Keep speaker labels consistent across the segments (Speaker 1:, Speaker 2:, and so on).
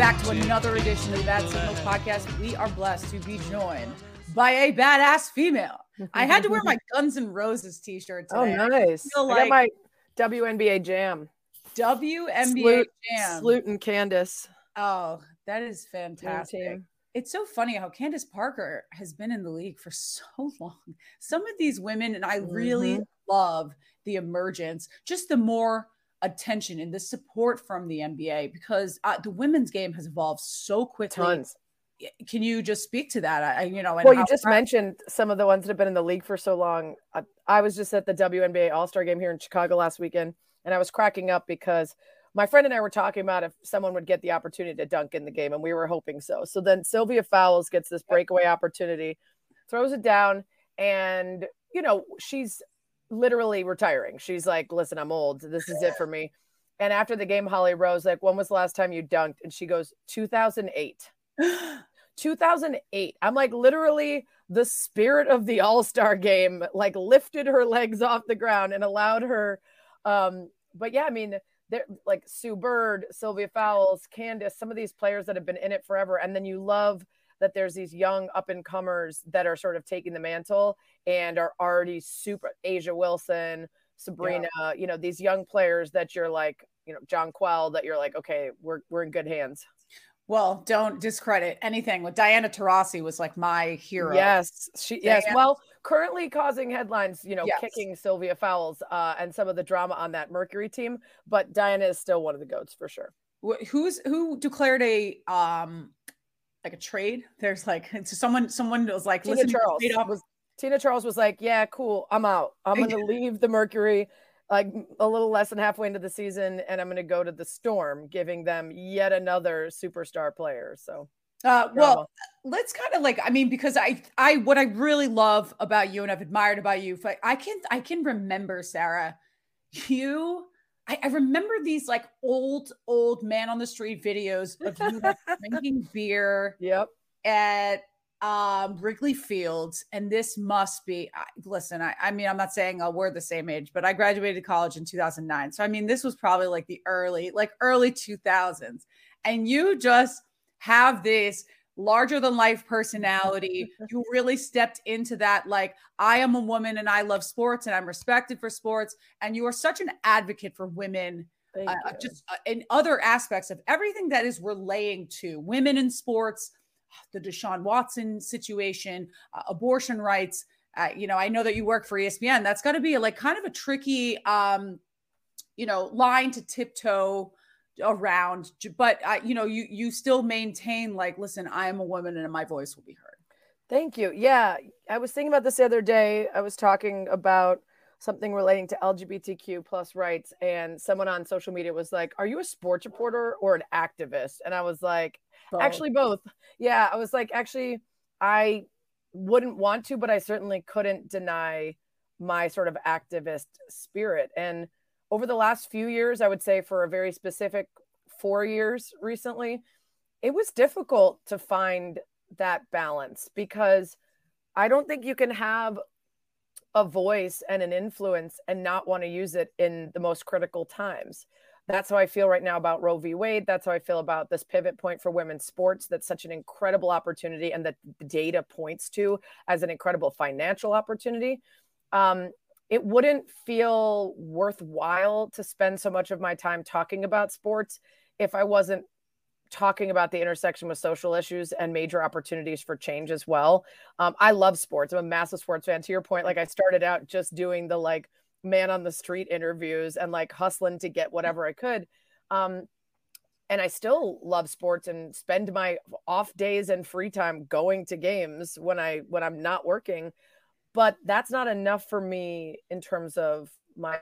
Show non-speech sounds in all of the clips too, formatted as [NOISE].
Speaker 1: Welcome back to another edition of the Bad Signals podcast. We are blessed to be joined by a badass female. I had to wear my [LAUGHS] Guns N' Roses t-shirt today.
Speaker 2: Oh,
Speaker 1: nice.
Speaker 2: I
Speaker 1: like-
Speaker 2: got my WNBA jam.
Speaker 1: WNBA
Speaker 2: Sloot-
Speaker 1: Jam.
Speaker 2: Sloot and Candace.
Speaker 1: Oh, that is fantastic. It's so funny how Candace Parker has been in the league for [LAUGHS] so long. Some of these women, and I really
Speaker 2: Mhm.
Speaker 1: love the emergence, just the more attention and the support from the NBA because uh, the women's game has evolved so quickly.
Speaker 2: Tons.
Speaker 1: Can you just speak to that? I, I- you know, and
Speaker 2: Well, you just mentioned some of the ones that have been in the league for so long. I, I was just at the WNBA All Star game here in Chicago last weekend, and I was cracking up because my friend and I were talking about if someone would get the opportunity to dunk in the game, and we were hoping so. So then Sylvia Fowles gets this breakaway opportunity, throws it down, and you know she's literally retiring. She's like, "Listen, I'm old. This is it for me." And after the game, Holly Rowe's like, "When was the last time you dunked?" And she goes, "2008." 2008. [GASPS] I'm like literally the spirit of the All-Star game like lifted her legs off the ground and allowed her um but yeah, I mean they're like Sue Bird, Sylvia Fowles, Candace, some of these players that have been in it forever and then you love that there's these young up and comers that are sort of taking the mantle and are already super A'ja Wilson, Sabrina, you know, these young players that you're like, you know, Jonquel that you're like, okay, we're we're in good hands.
Speaker 1: well, don't discredit anything. With Diana Taurasi was like my hero.
Speaker 2: Yes, she yes. Well, currently causing headlines, you know,
Speaker 1: Yes.
Speaker 2: kicking Sylvia Fowles uh, and some of the drama on that Mercury team, but Diana is still one of the goats for sure.
Speaker 1: Wh- Who's who declared a um like a trade? There's like someone someone was like
Speaker 2: Tina
Speaker 1: listen,
Speaker 2: Charles was Tina Charles was like, "Yeah, cool, I'm out. I'm going [LAUGHS] to leave the Mercury." Like a little less than halfway into the season, and I'm going to go to the Storm, giving them yet another superstar player. So,
Speaker 1: Uh, well, let's kind of like I mean because I I what I really love about you and I've admired about you but I can I can remember Sarah you I, I remember these like old old man on the street videos of you like, [LAUGHS] drinking beer
Speaker 2: yep,
Speaker 1: at um Wrigley Fields and this must be I, listen I, I mean I'm not saying uh, we're the same age but I graduated college in 2009 so I mean this was probably like the early like early 2000s and you just have this larger than life [LAUGHS] personality you really stepped into that like I am a woman and I love sports and I'm respected for sports and you are such an advocate for women uh, just uh, in other aspects of everything that is relating to women in sports, the Deshaun Watson situation, uh, abortion rights. Uh, you know, I know that you work for ESPN. That's got to be like kind of a tricky, um, you know, line to tiptoe around. But uh, you know, you you still maintain like, listen, I am a woman and my voice will be heard.
Speaker 2: Thank you. Yeah, I was thinking about this the other day. I was talking about something relating to LGBTQ plus rights, and someone on social media was like, "Are you a sports reporter or an activist?" And I was like,
Speaker 1: Both.
Speaker 2: "Actually, both." Yeah, I was like, "Actually, I wouldn't want to, but I certainly couldn't deny my sort of activist spirit." And over the last few years, I would say for a very specific four years recently, it was difficult to find that balance because I don't think you can have a voice and an influence and not want to use it in the most critical times. That's how I feel right now about Roe v. Wade. That's how I feel about this pivot point for women's sports. That's such an incredible opportunity, and that the data points to as an incredible financial opportunity. Um, it wouldn't feel worthwhile to spend so much of my time talking about sports if I wasn't talking about the intersection with social issues and major opportunities for change as well. Um, I love sports. I'm a massive sports fan. To your point, like I started out just doing the like man on the street interviews and like hustling to get whatever I could. Um, and I still love sports and spend my off days and free time going to games when I when I'm not working. But that's not enough for me in terms of my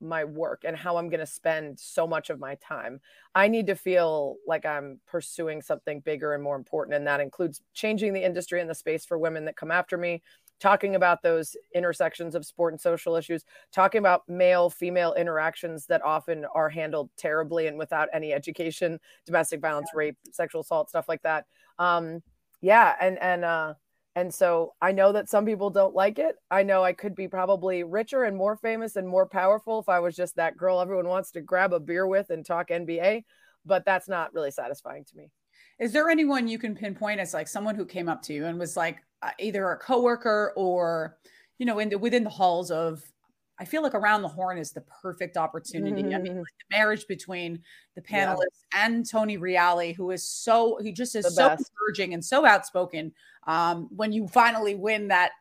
Speaker 2: my work and how I'm going to spend so much of my time. I need to feel like I'm pursuing something bigger and more important. And that includes changing the industry and the space for women that come after me, talking about those intersections of sport and social issues, talking about male female interactions that often are handled terribly and without any education, domestic violence, rape, sexual assault, stuff like that. Um, yeah. And, and, uh, and so I know that some people don't like it. I know I could be probably richer and more famous and more powerful if I was just that girl everyone wants to grab a beer with and talk NBA. but that's not really satisfying to me.
Speaker 1: Is there anyone you can pinpoint as like someone who came up to you and was like uh, either a coworker or, you know, in the, within the halls of I feel like around the horn is the perfect opportunity. Mm-hmm. I mean, mm-hmm. like the marriage between the panelists yeah. and Tony Reali, who is so he just is the so best. encouraging and so outspoken. Um, when you finally win that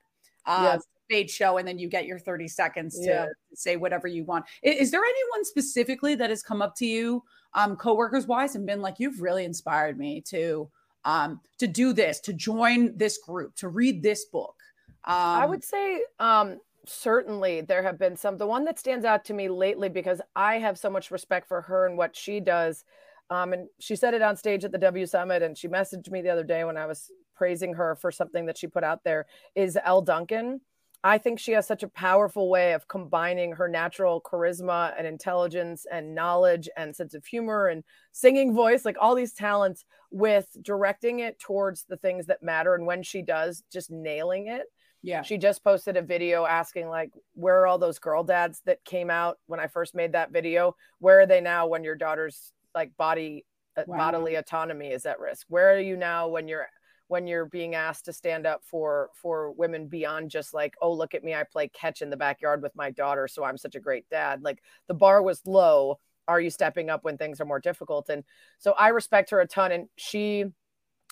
Speaker 1: uh, yes. show, and then you get your thirty seconds to yeah. say whatever you want. Is, is, there anyone specifically that has come up to you, um, coworkers wise, and been like, "You've really inspired me to um, to do this, to join this group, to read this book."
Speaker 2: I would um, say um, certainly there have been some. The one that stands out to me lately because I have so much respect for her and what she does. Um, and she said it on stage at the W Summit, and she messaged me the other day when I was praising her for something that she put out there. Is Elle Duncan? I think she has such a powerful way of combining her natural charisma and intelligence and knowledge and sense of humor and singing voice, like all these talents, with directing it towards the things that matter. And when she does, just nailing it.
Speaker 1: Yeah.
Speaker 2: She just posted a video asking, like, where are all those girl dads that came out when I first made that video? Where are they now when your daughter's like body uh, wow. bodily autonomy is at risk? Where are you now when you're when you're being asked to stand up for for women beyond just like oh look at me i play catch in the backyard with my daughter so i'm such a great dad like the bar was low are you stepping up when things are more difficult and so i respect her a ton and she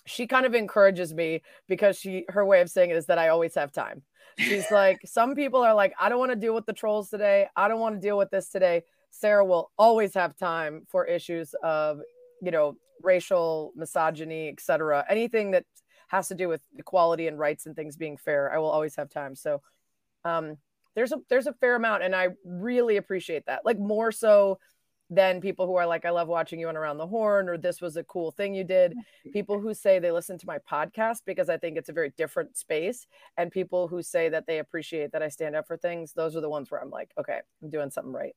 Speaker 2: she kind of encourages me because she her way of saying it is that I always have time. She's like, [LAUGHS] some people are like, I don't want to deal with the trolls today. I don't want to deal with this today. Sarah will always have time for issues of, you know, racial misogyny, etc. Anything that has to do with equality and rights and things being fair, I will always have time. So um there's a there's a fair amount and I really appreciate that. Like more so than people who are like, I love watching you on Around the Horn, or this was a cool thing you did. [LAUGHS] People who say they listen to my podcast because I think it's a very different space, and people who say that they appreciate that I stand up for things. Those are the ones where I'm like, okay, I'm doing something right.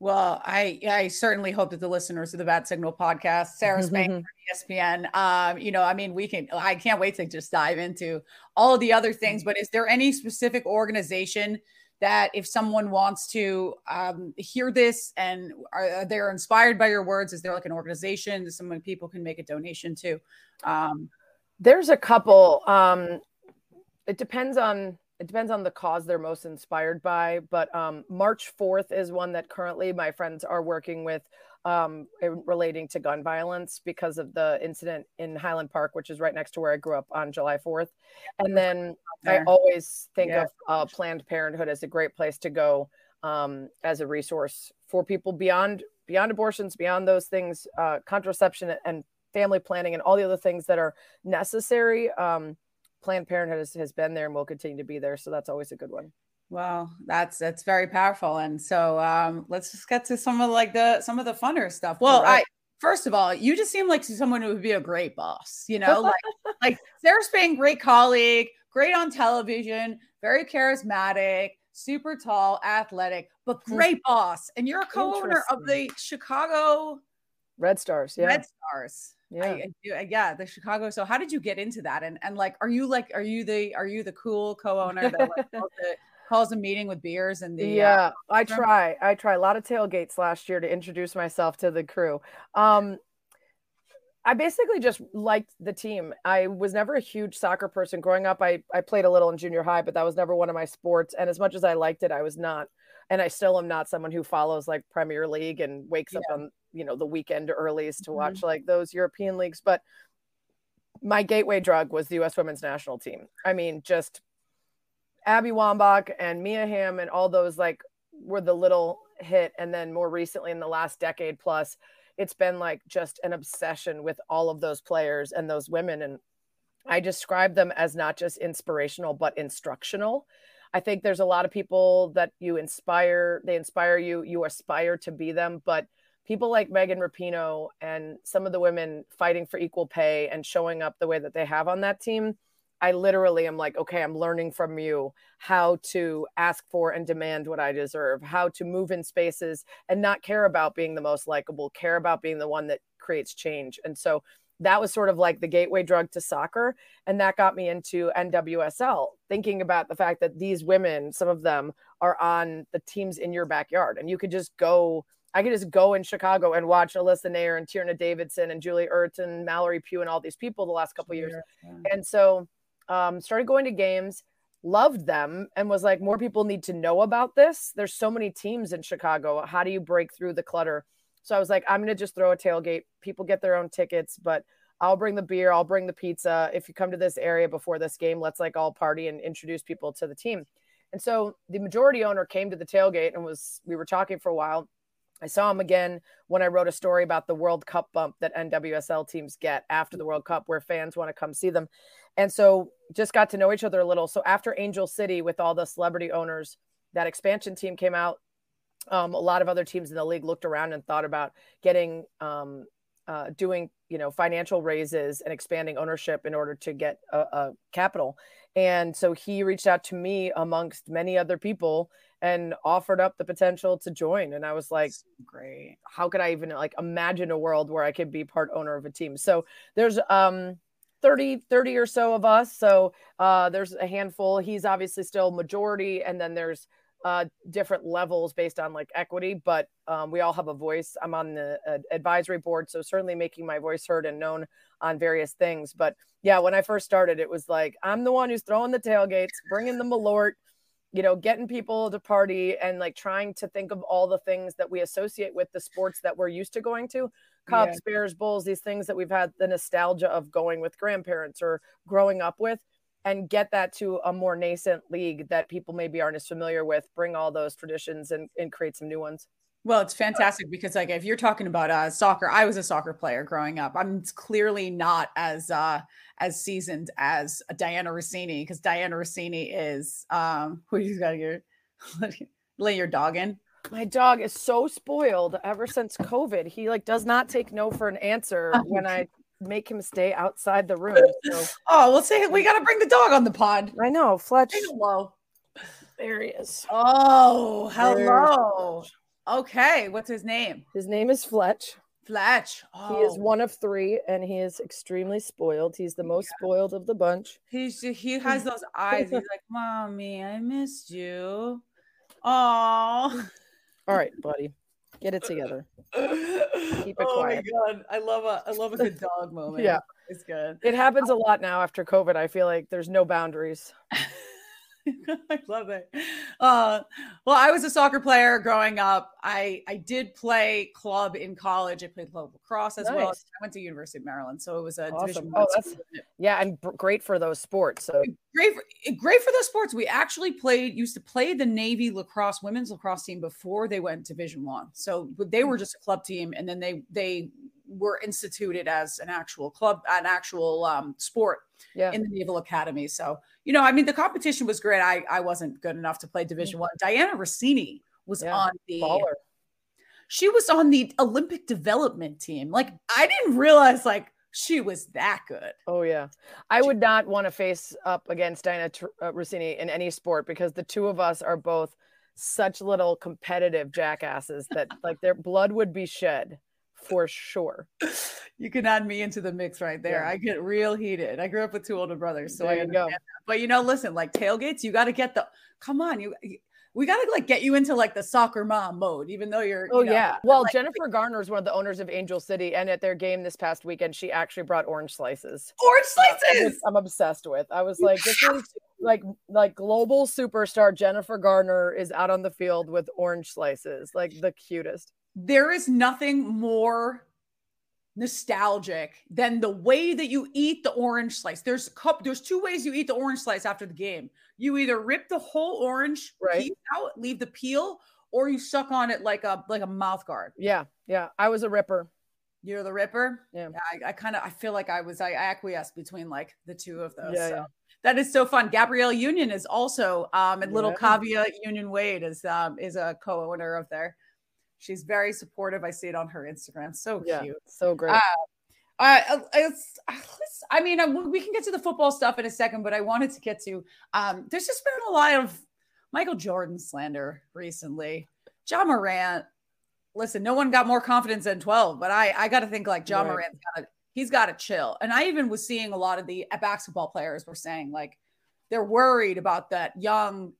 Speaker 1: Well, I I certainly hope that the listeners of the Bad Signal podcast, Sarah Spain, [LAUGHS] ESPN, um, you know, I mean, we can. I can't wait to just dive into all the other things. But is there any specific organization? That if someone wants to um, hear this and are they're inspired by your words, is there like an organization someone people can make a donation to? Um,
Speaker 2: There's a couple. Um, it depends on it depends on the cause they're most inspired by. But um, March 4th is one that currently my friends are working with um, relating to gun violence because of the incident in Highland Park, which is right next to where I grew up on July 4th. And then I always think yeah. of uh, Planned Parenthood as a great place to go um, as a resource for people beyond beyond abortions, beyond those things, uh, contraception and family planning, and all the other things that are necessary. Um, Planned Parenthood has, has been there and will continue to be there, so that's always a good one.
Speaker 1: Well, that's that's very powerful. And so um, let's just get to some of like the some of the funner stuff. Well, right. I first of all, you just seem like someone who would be a great boss, you know, like [LAUGHS] like Sarah Spain, great colleague, great on television, very charismatic, super tall, athletic, but hmm. great boss. And you're a co-owner of the Chicago
Speaker 2: Red Stars. Yeah.
Speaker 1: Red Stars. Yeah. I, I, yeah. The Chicago. So how did you get into that? And and like, are you like, are you the are you the cool co-owner that like, [LAUGHS] calls a meeting with beers and the
Speaker 2: uh, yeah uh, i try i try a lot of tailgates last year to introduce myself to the crew um I basically just liked the team. I was never a huge soccer person growing up. I, I played a little in junior high, but that was never one of my sports. And as much as I liked it, I was not, and I still am not someone who follows like Premier League and wakes yeah. up on, you know, the weekend earlies to mm-hmm. watch like those European leagues. But my gateway drug was the US women's national team. I mean, just Abby Wambach and Mia Hamm and all those like were the little hit. And then more recently in the last decade plus, it's been like just an obsession with all of those players and those women. And I describe them as not just inspirational, but instructional. I think there's a lot of people that you inspire, they inspire you, you aspire to be them. But people like Megan Rapinoe and some of the women fighting for equal pay and showing up the way that they have on that team I literally am like, okay, I'm learning from you how to ask for and demand what I deserve, how to move in spaces and not care about being the most likable, care about being the one that creates change. And so that was sort of like the gateway drug to soccer. And that got me into NWSL, thinking about the fact that these women, some of them are on the teams in your backyard, and you could just go I could just go in Chicago and watch Alyssa Naeher and Tierna Davidson and Julie Ertz and Mallory Pugh and all these people the last couple years. Yeah. And so um, started going to games, loved them, and was like, more people need to know about this. There's so many teams in Chicago. How do you break through the clutter? So I was like, I'm going to just throw a tailgate. People get their own tickets, but I'll bring the beer, I'll bring the pizza. If you come to this area before this game, let's like all party and introduce people to the team. And so the majority owner came to the tailgate and was, we were talking for a while. I saw him again when I wrote a story about the World Cup bump that NWSL teams get after the World Cup, where fans want to come see them. And so just got to know each other a little. So after Angel City, with all the celebrity owners, that expansion team came out. Um, a lot of other teams in the league looked around and thought about getting um, uh, doing you know financial raises and expanding ownership in order to get a, a capital and so he reached out to me amongst many other people and offered up the potential to join and i was like great how could i even like imagine a world where i could be part owner of a team so there's um 30 30 or so of us so uh there's a handful he's obviously still majority and then there's uh, different levels based on like equity, but um, we all have a voice. I'm on the uh, advisory board, so certainly making my voice heard and known on various things. But yeah, when I first started, it was like I'm the one who's throwing the tailgates, bringing the malort, you know, getting people to party, and like trying to think of all the things that we associate with the sports that we're used to going to. Cubs, yeah. Bears, Bulls, these things that we've had the nostalgia of going with grandparents or growing up with and get that to a more nascent league that people maybe aren't as familiar with bring all those traditions and, and create some new ones.
Speaker 1: Well it's fantastic because like if you're talking about uh, soccer i was a soccer player growing up. I'm clearly not as uh as seasoned as Dianna Russini because Dianna Russini is um who you got to [LAUGHS] lay your dog in
Speaker 2: my dog is so spoiled ever since covid he like does not take no for an answer oh, when i make him stay outside the room. So. [LAUGHS]
Speaker 1: oh, we'll say we got to bring the dog on the pod.
Speaker 2: I know, Fletch. Hello. There he is.
Speaker 1: Oh, hello. Okay, what's his name?
Speaker 2: His name is Fletch.
Speaker 1: Fletch.
Speaker 2: Oh. He is one of three, and he is extremely spoiled. He's the most yeah. spoiled of the bunch.
Speaker 1: He's he [LAUGHS] has those eyes. He's like, "Mommy, I missed you." Oh. [LAUGHS]
Speaker 2: All right, buddy. Get it together.
Speaker 1: Keep it oh quiet. my god, I love a I love a good dog [LAUGHS] moment.
Speaker 2: yeah,
Speaker 1: it's good.
Speaker 2: It happens a lot now after COVID. I feel like there's no boundaries. [LAUGHS] [LAUGHS]
Speaker 1: I love it. Uh, well, I was a soccer player growing up. I I did play club in college. I played club lacrosse as nice. well. I went to University of Maryland, so it was a awesome.
Speaker 2: Oh, yeah, and great for those sports. So
Speaker 1: great, for, great for those sports. We actually played used to play the Navy lacrosse women's lacrosse team before they went to Division One. So they were just a club team, and then they they were instituted as an actual club, an actual um, sport yeah. in the Naval Academy. So, you know, I mean, the competition was great. I, I wasn't good enough to play Division mm. One. Dianna Russini was yeah. on the Baller. She was on the Olympic development team. Like, I didn't realize like she was that good.
Speaker 2: Oh yeah, I would not want to face up against Dianna uh, Russini in any sport because the two of us are both such little competitive jackasses that like their blood would be shed for sure.
Speaker 1: You can add me into the mix right there. Yeah. I get real heated. I grew up with two older brothers, so there I understand. That. But you know, listen, like tailgates, you got to get the. Come on, you. We got to like get you into like the soccer mom mode, even though you're.
Speaker 2: Oh
Speaker 1: you know,
Speaker 2: yeah. Well, like, Jennifer [LAUGHS] Garner is one of the owners of Angel City, and at their game this past weekend, she actually brought orange slices.
Speaker 1: Orange slices.
Speaker 2: I'm obsessed with. I was like, this [LAUGHS] is like like global superstar Jennifer Garner is out on the field with orange slices, like the cutest
Speaker 1: there is nothing more nostalgic than the way that you eat the orange slice. There's a cup, there's two ways you eat the orange slice after the game. You either rip the whole orange right. out, leave the peel, or you suck on it like a like a mouth guard.
Speaker 2: Yeah, yeah. I was a ripper.
Speaker 1: You're the ripper. Yeah. yeah I, I kind of I feel like I was I, acquiesced between like the two of those. Yeah, so. yeah. That is so fun. Gabrielle Union is also um and little Kaavia Union Wade is um is a co-owner of there. She's very supportive. I see it on her Instagram. So yeah, cute.
Speaker 2: So great.
Speaker 1: Uh, uh, it's, I mean, uh, we can get to the football stuff in a second, but I wanted to get to. Um, there's just been a lot of Michael Jordan slander recently. Ja Morant. Listen, no one got more confidence than 12, but I I got to think like Ja right. Morant's got to he's got to chill. And I even was seeing a lot of the basketball players were saying like they're worried about that young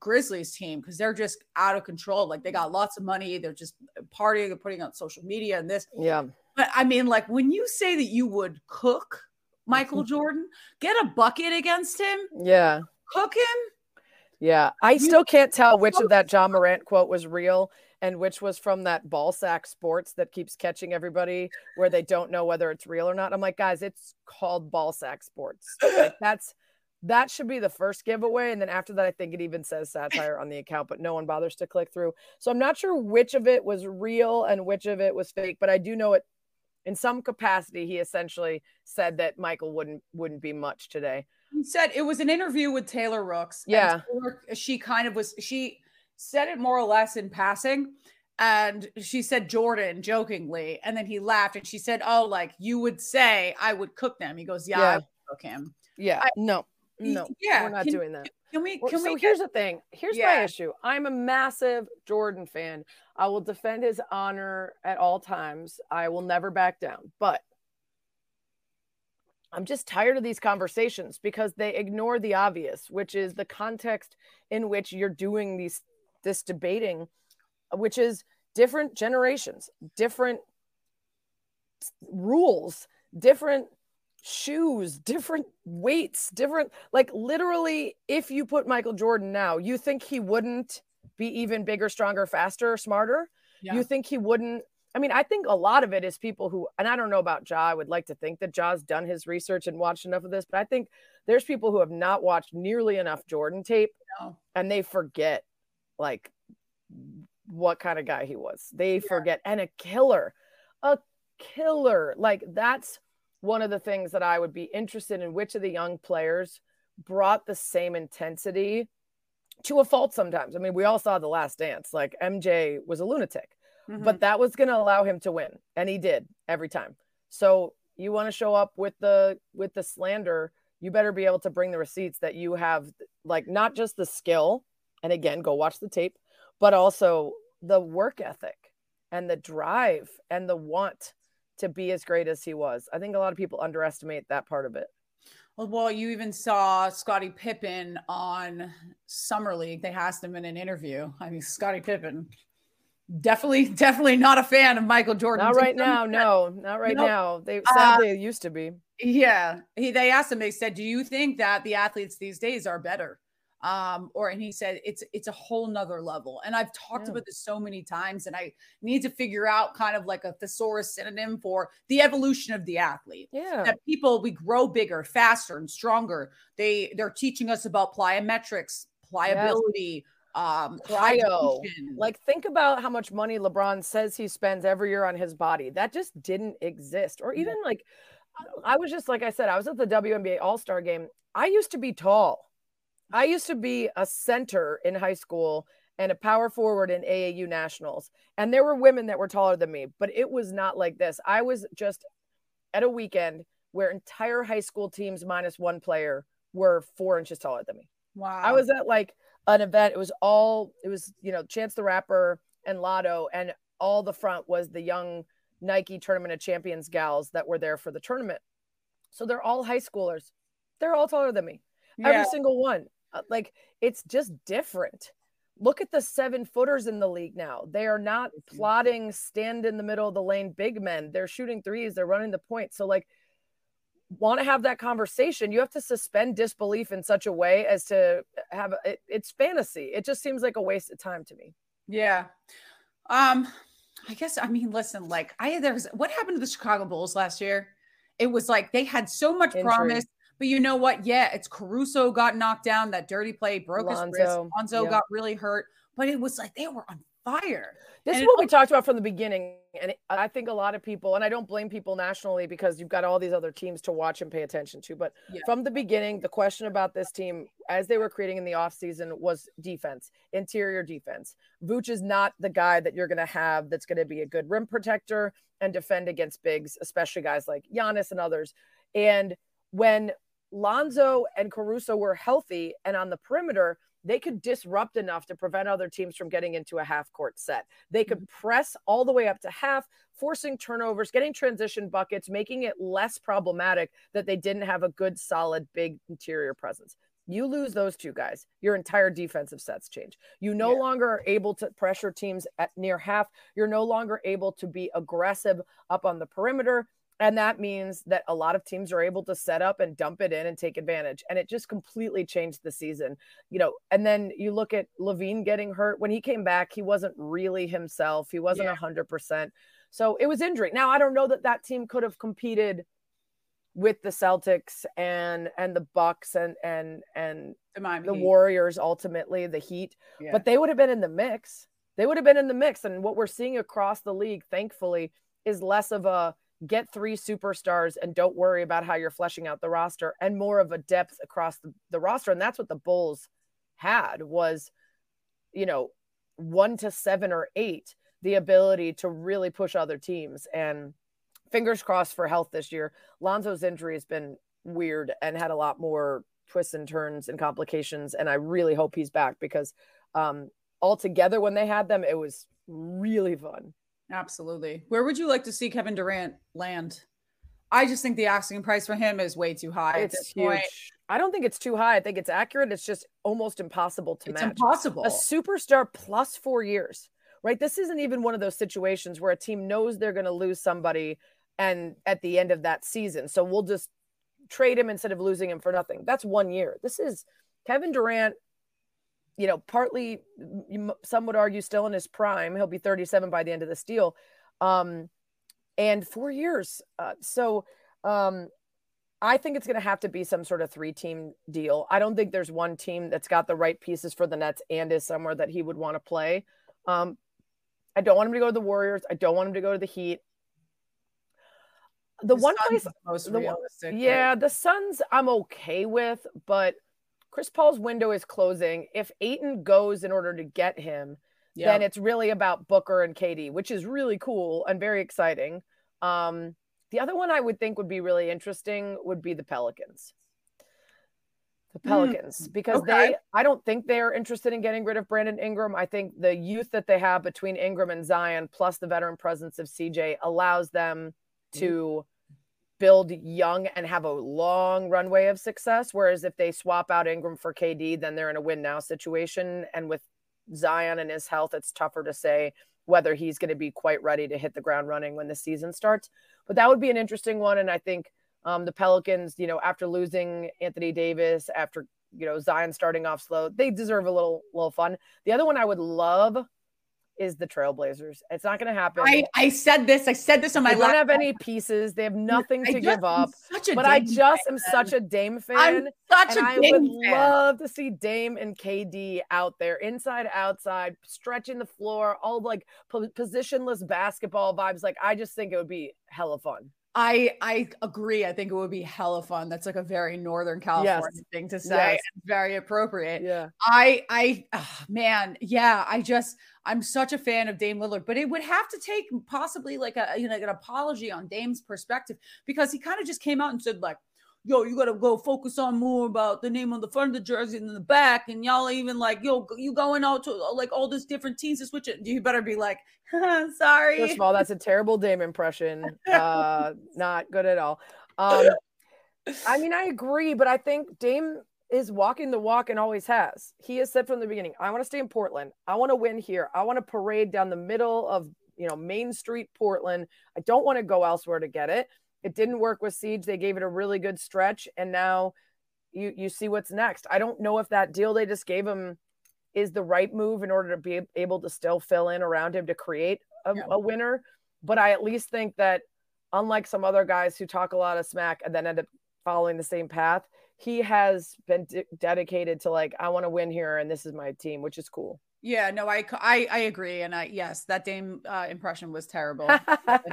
Speaker 1: Grizzlies team because they're just out of control. Like they got lots of money, they're just partying and putting on social media and this.
Speaker 2: Yeah.
Speaker 1: But I mean, like when you say that you would cook Michael [LAUGHS] Jordan, get a bucket against him,
Speaker 2: Yeah.
Speaker 1: cook him.
Speaker 2: Yeah. I still can't tell which of that Ja Morant quote was real and which was from that ball sack sports that keeps catching everybody where they don't know whether it's real or not. I'm like, guys, it's called ball sack sports. Like that's that should be the first giveaway. And then after that, I think it even says satire on the account, but no one bothers to click through. So I'm not sure which of it was real and which of it was fake, but I do know it in some capacity. He essentially said that Michael wouldn't wouldn't be much today.
Speaker 1: He said it was an interview with Taylor Rooks.
Speaker 2: Yeah.
Speaker 1: Taylor- she kind of was, she said it more or less in passing. And she said Jordan jokingly. And then he laughed and she said, Oh, like you would say I would cook them. He goes, Yeah, I
Speaker 2: Yeah.
Speaker 1: would cook him.
Speaker 2: Yeah.
Speaker 1: I-
Speaker 2: no. No.
Speaker 1: Yeah.
Speaker 2: We're not
Speaker 1: can,
Speaker 2: doing that.
Speaker 1: Can we, can
Speaker 2: so
Speaker 1: we,
Speaker 2: here's the thing. Here's my issue. I'm a massive Jordan fan. I will defend his honor at all times. I will never back down. But I'm just tired of these conversations because they ignore the obvious, which is the context in which you're doing these this debating, uh, which is different generations, different rules, different shoes, different weights, different like literally if you put Michael Jordan now, you think he wouldn't be even bigger, stronger, faster, smarter?
Speaker 1: Yeah.
Speaker 2: You think he wouldn't I mean, I think a lot of it is people who, and I don't know about Ja. I would like to think that Ja's done his research and watched enough of this, but I think there's people who have not watched nearly enough Jordan tape
Speaker 1: No.
Speaker 2: and they forget like what kind of guy he was. They forget and a killer, a killer. Like that's one of the things that I would be interested in which of the young players brought the same intensity to a fault sometimes. I mean, we all saw the last dance. Like MJ was a lunatic
Speaker 1: Mhm.
Speaker 2: but that was going to allow him to win and he did every time so you want to show up with the with the slander you better be able to bring the receipts that you have like not just the skill and again go watch the tape but also the work ethic and the drive and the want to be as great as he was i think a lot of people underestimate that part of it
Speaker 1: Well, you even saw Scottie Pippen on Summer League. They asked him in an interview. I mean, Scottie Pippen, definitely, [LAUGHS] definitely not a fan of Michael Jordan.
Speaker 2: not right now no not right
Speaker 1: Nope.
Speaker 2: now they
Speaker 1: Uh,
Speaker 2: sadly it used to be
Speaker 1: Yeah, he, they asked him. They said, "Do you think that the athletes these days are better?" Um, or and he said, "It's it's a whole nother level." And I've talked
Speaker 2: Yeah.
Speaker 1: about this so many times, and I need to figure out kind of like a thesaurus synonym for the evolution of the athlete.
Speaker 2: yeah
Speaker 1: that people we grow bigger, faster, and stronger. They they're teaching us about plyometrics, pliability, um,
Speaker 2: Cryo. Like, think about how much money LeBron says he spends every year on his body. That just didn't exist. Or even like, I- I was just, like I said, I was at the WNBA All Star game. I used to be tall. I used to be a center in high school and a power forward in AAU nationals. And there were women that were taller than me, but it was not like this. I was just at a weekend where entire high school teams minus one player were four inches taller than me.
Speaker 1: wow,
Speaker 2: I was at like an event. It was all it was, you know, Chance the Rapper and Lotto, and all the front was the young Nike Tournament of Champions gals that were there for the tournament. So they're all high schoolers. They're all taller than me.
Speaker 1: yeah.
Speaker 2: Every single one. Uh, Like it's just different. Look at the seven footers in the league now. They are not plotting stand in the middle of the lane big men. They're shooting threes. They're running the point. So like want to have that conversation, you have to suspend disbelief in such a way as to have it, it's fantasy. It just seems like a waste of time to me.
Speaker 1: yeah. Um, I guess I mean, listen, like I there's what happened to the Chicago Bulls last year? It was like they had so much
Speaker 2: Injury.
Speaker 1: promise. But you know what? Yeah, it's Caruso got knocked down. That dirty play broke his wrist.
Speaker 2: Lonzo,
Speaker 1: Lonzo
Speaker 2: yeah.
Speaker 1: got really hurt. But it was like they were on fire.
Speaker 2: This
Speaker 1: And
Speaker 2: is
Speaker 1: it
Speaker 2: what we talked about from the beginning. And it- I think a lot of people, and I don't blame people nationally because you've got all these other teams to watch and pay attention to. But
Speaker 1: Yeah.
Speaker 2: from the beginning, the question about this team as they were creating in the offseason was defense, interior defense. Vooch is not the guy that you're going to have that's going to be a good rim protector and defend against bigs, especially guys like Giannis and others. And when Lonzo and Caruso were healthy and on the perimeter, they could disrupt enough to prevent other teams from getting into a half court set. They could mm-hmm. press all the way up to half, forcing turnovers, getting transition buckets, making it less problematic that they didn't have a good, solid, big interior presence. You lose those two guys, your entire defensive sets change. You no yeah. longer are able to pressure teams at near half. You're no longer able to be aggressive up on the perimeter. And that means that a lot of teams are able to set up and dump it in and take advantage. And it just completely changed the season. You know, and then you look at LaVine getting hurt. When he came back, he wasn't really himself. He wasn't a yeah. 100%. So it was injury. Now, I don't know that that team could have competed with the Celtics and and the Bucks and and and the, the Warriors ultimately the Heat, yeah. but they would have been in the mix. They would have been in the mix and what we're seeing across the league thankfully is less of a get three superstars and don't worry about how you're fleshing out the roster and more of a depth across the, the roster and that's what the Bulls had was you know 1 to 7 or 8 the ability to really push other teams and fingers crossed for health this year. Lonzo's injury has been weird and had a lot more twists and turns and complications. And I really hope he's back because um, altogether, when they had them, it was really fun.
Speaker 1: Absolutely. Where would you like to see Kevin Durant land? I just think the asking price for him is way too high it's at this huge. point.
Speaker 2: I don't think it's too high. I think it's accurate. It's just almost impossible to
Speaker 1: it's
Speaker 2: match.
Speaker 1: Impossible.
Speaker 2: A superstar plus four years, right? This isn't even one of those situations where a team knows they're going to lose somebody and at the end of that season. So we'll just trade him instead of losing him for nothing. That's one year. This is Kevin Durant, you know, partly some would argue still in his prime. He'll be 37 by the end of this deal. Um, and four years. Uh, so um, I think it's going to have to be some sort of three team deal. I don't think there's one team that's got the right pieces for the Nets and is somewhere that he would want to play. Um, I don't want him to go to the Warriors. I don't want him to go to the Heat the, the one place most the. Yeah, the Suns I'm okay with, but Chris Paul's window is closing. If Ayton goes in order to get him, then it's really about Booker and KD, which is really cool and very exciting. Um, the other one I would think would be really interesting would be the Pelicans. The hmm, Pelicans, mm, because okay. they, I don't think they're interested in getting rid of Brandon Ingram. I think the youth that they have between Ingram and Zion, plus the veteran presence of CJ, allows them to build young and have a long runway of success. Whereas if they swap out Ingram for KD, then they're in a win now situation. And with Zion and his health, it's tougher to say whether he's going to be quite ready to hit the ground running when the season starts. But that would be an interesting one. And I think um, the Pelicans, you know, after losing Anthony Davis, after you know Zion starting off slow, they deserve a little little fun. The other one I would love is the Trailblazers. It's not going to happen.
Speaker 1: I, I said this. I said this on my.
Speaker 2: They don't have any pieces. They have nothing to just, give up. but I just fan. am such a Dame fan. I'm
Speaker 1: such a
Speaker 2: I
Speaker 1: Dame
Speaker 2: would fan. love to see Dame and KD out there, inside, outside, stretching the floor, all like positionless basketball vibes. Like I just think it would be hella fun.
Speaker 1: I I agree. I think it would be hella fun. That's like a very Northern California yes. thing to say. Yes. very appropriate.
Speaker 2: Yeah.
Speaker 1: I I oh, man, yeah. I just I'm such a fan of Dame Lillard, but it would have to take possibly like a you know like an apology on Dame's perspective because he kind of just came out and said like yo, you gotta go focus on more about the name on the front of the jersey than the back. And y'all even like, yo, you going out to like all these different teams to switch it. You better be like, [LAUGHS] sorry.
Speaker 2: First of all, that's a terrible Dame impression. [LAUGHS] Uh, not good at all. Um, I mean, I agree, but I think Dame is walking the walk and always has. He has said from the beginning, I want to stay in Portland. I want to win here. I want to parade down the middle of you know Main Street, Portland. I don't want to go elsewhere to get it. It didn't work with CJ. They gave it a really good stretch, and now you you see what's next. I don't know if that deal they just gave him is the right move in order to be able to still fill in around him to create a, yeah. a winner, but I at least think that unlike some other guys who talk a lot of smack and then end up following the same path, he has been de- dedicated to like I want to win here and this is my team, which is cool.
Speaker 1: Yeah, no, I, I, I agree, and I yes, that Dame uh, impression was terrible.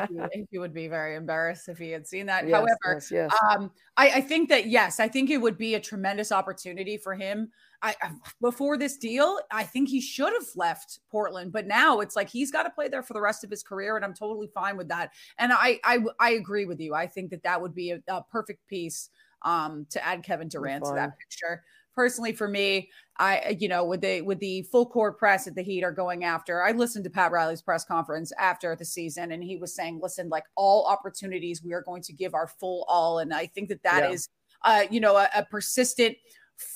Speaker 1: he, [LAUGHS] he, would be very embarrassed if he had seen that. Yes, However, yes, yes. Um, I, I think that yes, I think it would be a tremendous opportunity for him. I before this deal, I think he should have left Portland, but now it's like he's got to play there for the rest of his career, and I'm totally fine with that. And I, I, I agree with you. I think that that would be a, a perfect piece um, to add Kevin Durant to that picture personally for me, I you know with the with the full court press that the Heat are going after. I listened to Pat Riley's press conference after the season, and he was saying, "Listen, like all opportunities, we are going to give our full all." And I think that that yeah. is, uh, you know, a, a persistent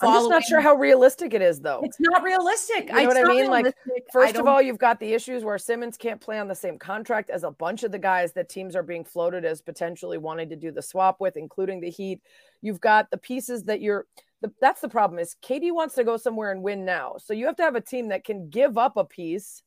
Speaker 2: I'm just not sure how realistic it is, though.
Speaker 1: It's not realistic.
Speaker 2: You know what I mean? Like, first of all, you've got the issues where Simmons can't play on the same contract as a bunch of the guys that teams are being floated as potentially wanting to do the swap with, including the Heat. You've got the pieces that you're. The, that's the problem is KD wants to go somewhere and win now. So you have to have a team that can give up a piece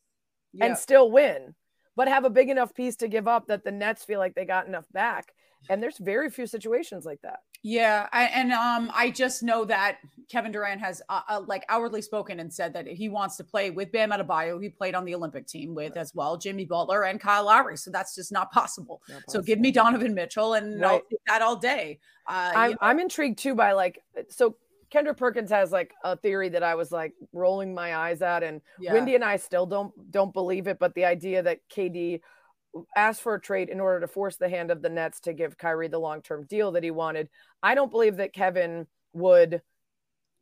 Speaker 2: yeah. and still win, but have a big enough piece to give up that the Nets feel like they got enough back. And there's very few situations like that.
Speaker 1: Yeah, I, and um, I just know that Kevin Durant has uh, uh, like outwardly spoken and said that he wants to play with Bam Adebayo. He played on the Olympic team with as well Jimmy Butler and Kyle Lowry. So that's just not possible. Not possible. So give me Donovan Mitchell, and right. I'll take that all day.
Speaker 2: Uh, I'm, I'm intrigued too by like so Kendrick Perkins has like a theory that I was like rolling my eyes at, and yeah. Windy and I still don't don't believe it. But the idea that KD asked for a trade in order to force the hand of the Nets to give Kyrie the long term deal that he wanted. I don't believe that Kevin would,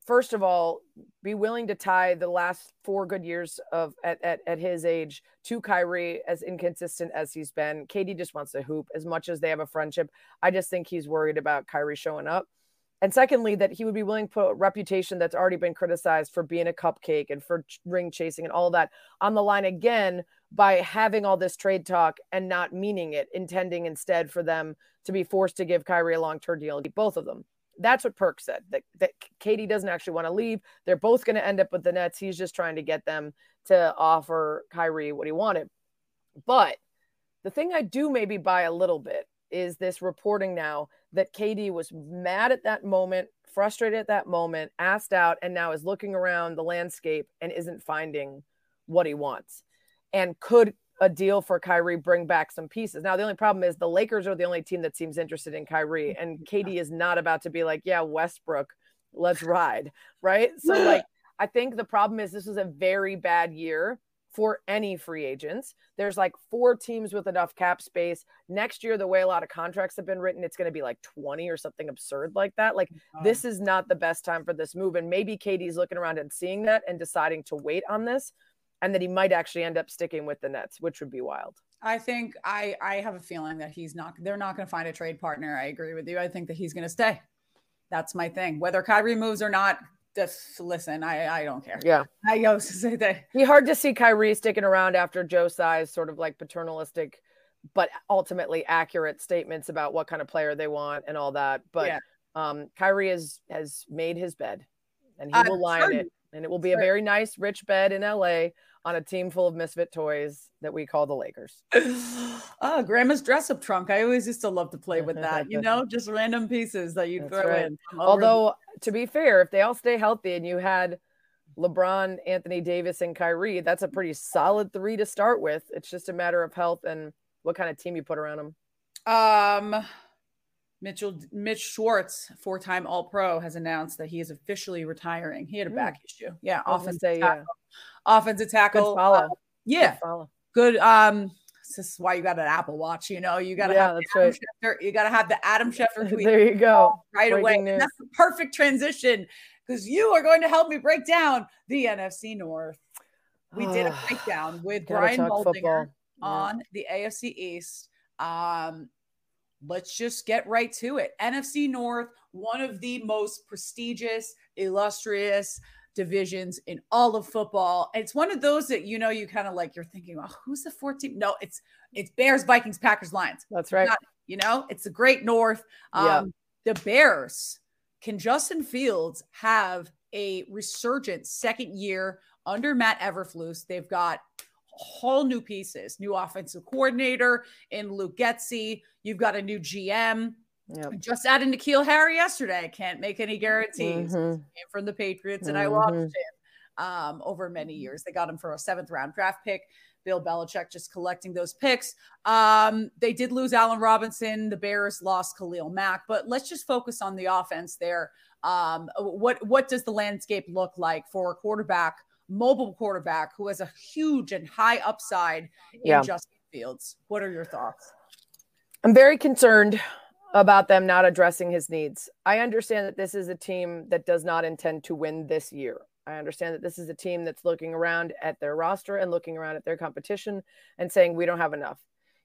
Speaker 2: first of all, be willing to tie the last four good years of at, at, at his age to Kyrie as inconsistent as he's been. KD just wants to hoop as much as they have a friendship. I just think he's worried about Kyrie showing up. And secondly, that he would be willing to put a reputation that's already been criticized for being a cupcake and for ring chasing and all that on the line again by having all this trade talk and not meaning it, intending instead for them to be forced to give Kyrie a long term deal, both of them. That's what Perk said that, that KD doesn't actually want to leave. They're both going to end up with the Nets. He's just trying to get them to offer Kyrie what he wanted. But the thing I do maybe buy a little bit is this reporting now that KD was mad at that moment, frustrated at that moment, asked out, and now is looking around the landscape and isn't finding what he wants. And could a deal for Kyrie bring back some pieces? Now, the only problem is the Lakers are the only team that seems interested in Kyrie, [LAUGHS] and KD is not about to be like, yeah, Westbrook, let's ride. [LAUGHS] Right. So, [LAUGHS] like, I think the problem is this was a very bad year for any free agents. There's like four teams with enough cap space. Next year, the way a lot of contracts have been written, it's going to be like 20 or something absurd like that. Like, oh. this is not the best time for this move. And maybe KD's looking around and seeing that and deciding to wait on this and that he might actually end up sticking with the Nets, which would be wild.
Speaker 1: I think I I have a feeling that he's not they're not going to find a trade partner. I agree with you. I think that he's going to stay. That's my thing. Whether Kyrie moves or not, just listen, I I don't care.
Speaker 2: Yeah,
Speaker 1: I [LAUGHS] go to say that.
Speaker 2: Be hard to see Kyrie sticking around after Joe Tsai's sort of like paternalistic, but ultimately accurate statements about what kind of player they want and all that. But yeah. um, Kyrie has has made his bed, and he uh, will lie in it, and it will be a very nice, rich bed in L.A. on a team full of misfit toys that we call the Lakers.
Speaker 1: oh, [SIGHS] grandma's dress up trunk. I always used to love to play with that, you know, [LAUGHS] just random pieces that you throw right. in.
Speaker 2: Although, to be fair, if they all stay healthy and you had LeBron, Anthony Davis, and Kyrie, that's a pretty solid three to start with. It's just a matter of health and what kind of team you put around them.
Speaker 1: Um, Mitchell Mitch Schwartz, four-time All-Pro, has announced that he is officially retiring. He had a back mm. issue. Yeah, offensive say, tackle. Yeah. Offensive tackle.
Speaker 2: Good follow. Uh,
Speaker 1: yeah, Good follow good. Um, this is why you got an Apple Watch. You know, you got to yeah, have that's right. Schefter, you got to have the Adam [LAUGHS] Schefter tweet.
Speaker 2: there you go,
Speaker 1: right Breaking away. That's the perfect transition because you are going to help me break down the NFC North. We did a [SIGHS] breakdown with Brian Baldinger on the AFC East. Um, let's just get right to it. NFC North, one of the most prestigious, illustrious divisions in all of football. And it's one of those that you know you kind of like you're thinking, well, who's the 14? No, it's it's Bears, Vikings, Packers, Lions.
Speaker 2: That's right. Not,
Speaker 1: you know, it's the great North. Um, yeah. the Bears can Justin Fields have a resurgent second year under Matt Eberflus. They've got whole new pieces, new offensive coordinator in Luke Getsy. You've got a new GM. Yep. Just added N'Keal Harry yesterday. Can't make any guarantees. Mm-hmm. from the Patriots, and mm-hmm. I watched him um, over many years. They got him for a seventh round draft pick. Bill Belichick just collecting those picks. Um, they did lose Allen Robinson. The Bears lost Khalil Mack, but let's just focus on the offense there. Um, what what does the landscape look like for a quarterback, mobile quarterback who has a huge and high upside in yeah. Justin Fields? What are your thoughts?
Speaker 2: I'm very concerned about them not addressing his needs. I understand that this is a team that does not intend to win this year. I understand that this is a team that's looking around at their roster and looking around at their competition and saying, we don't have enough.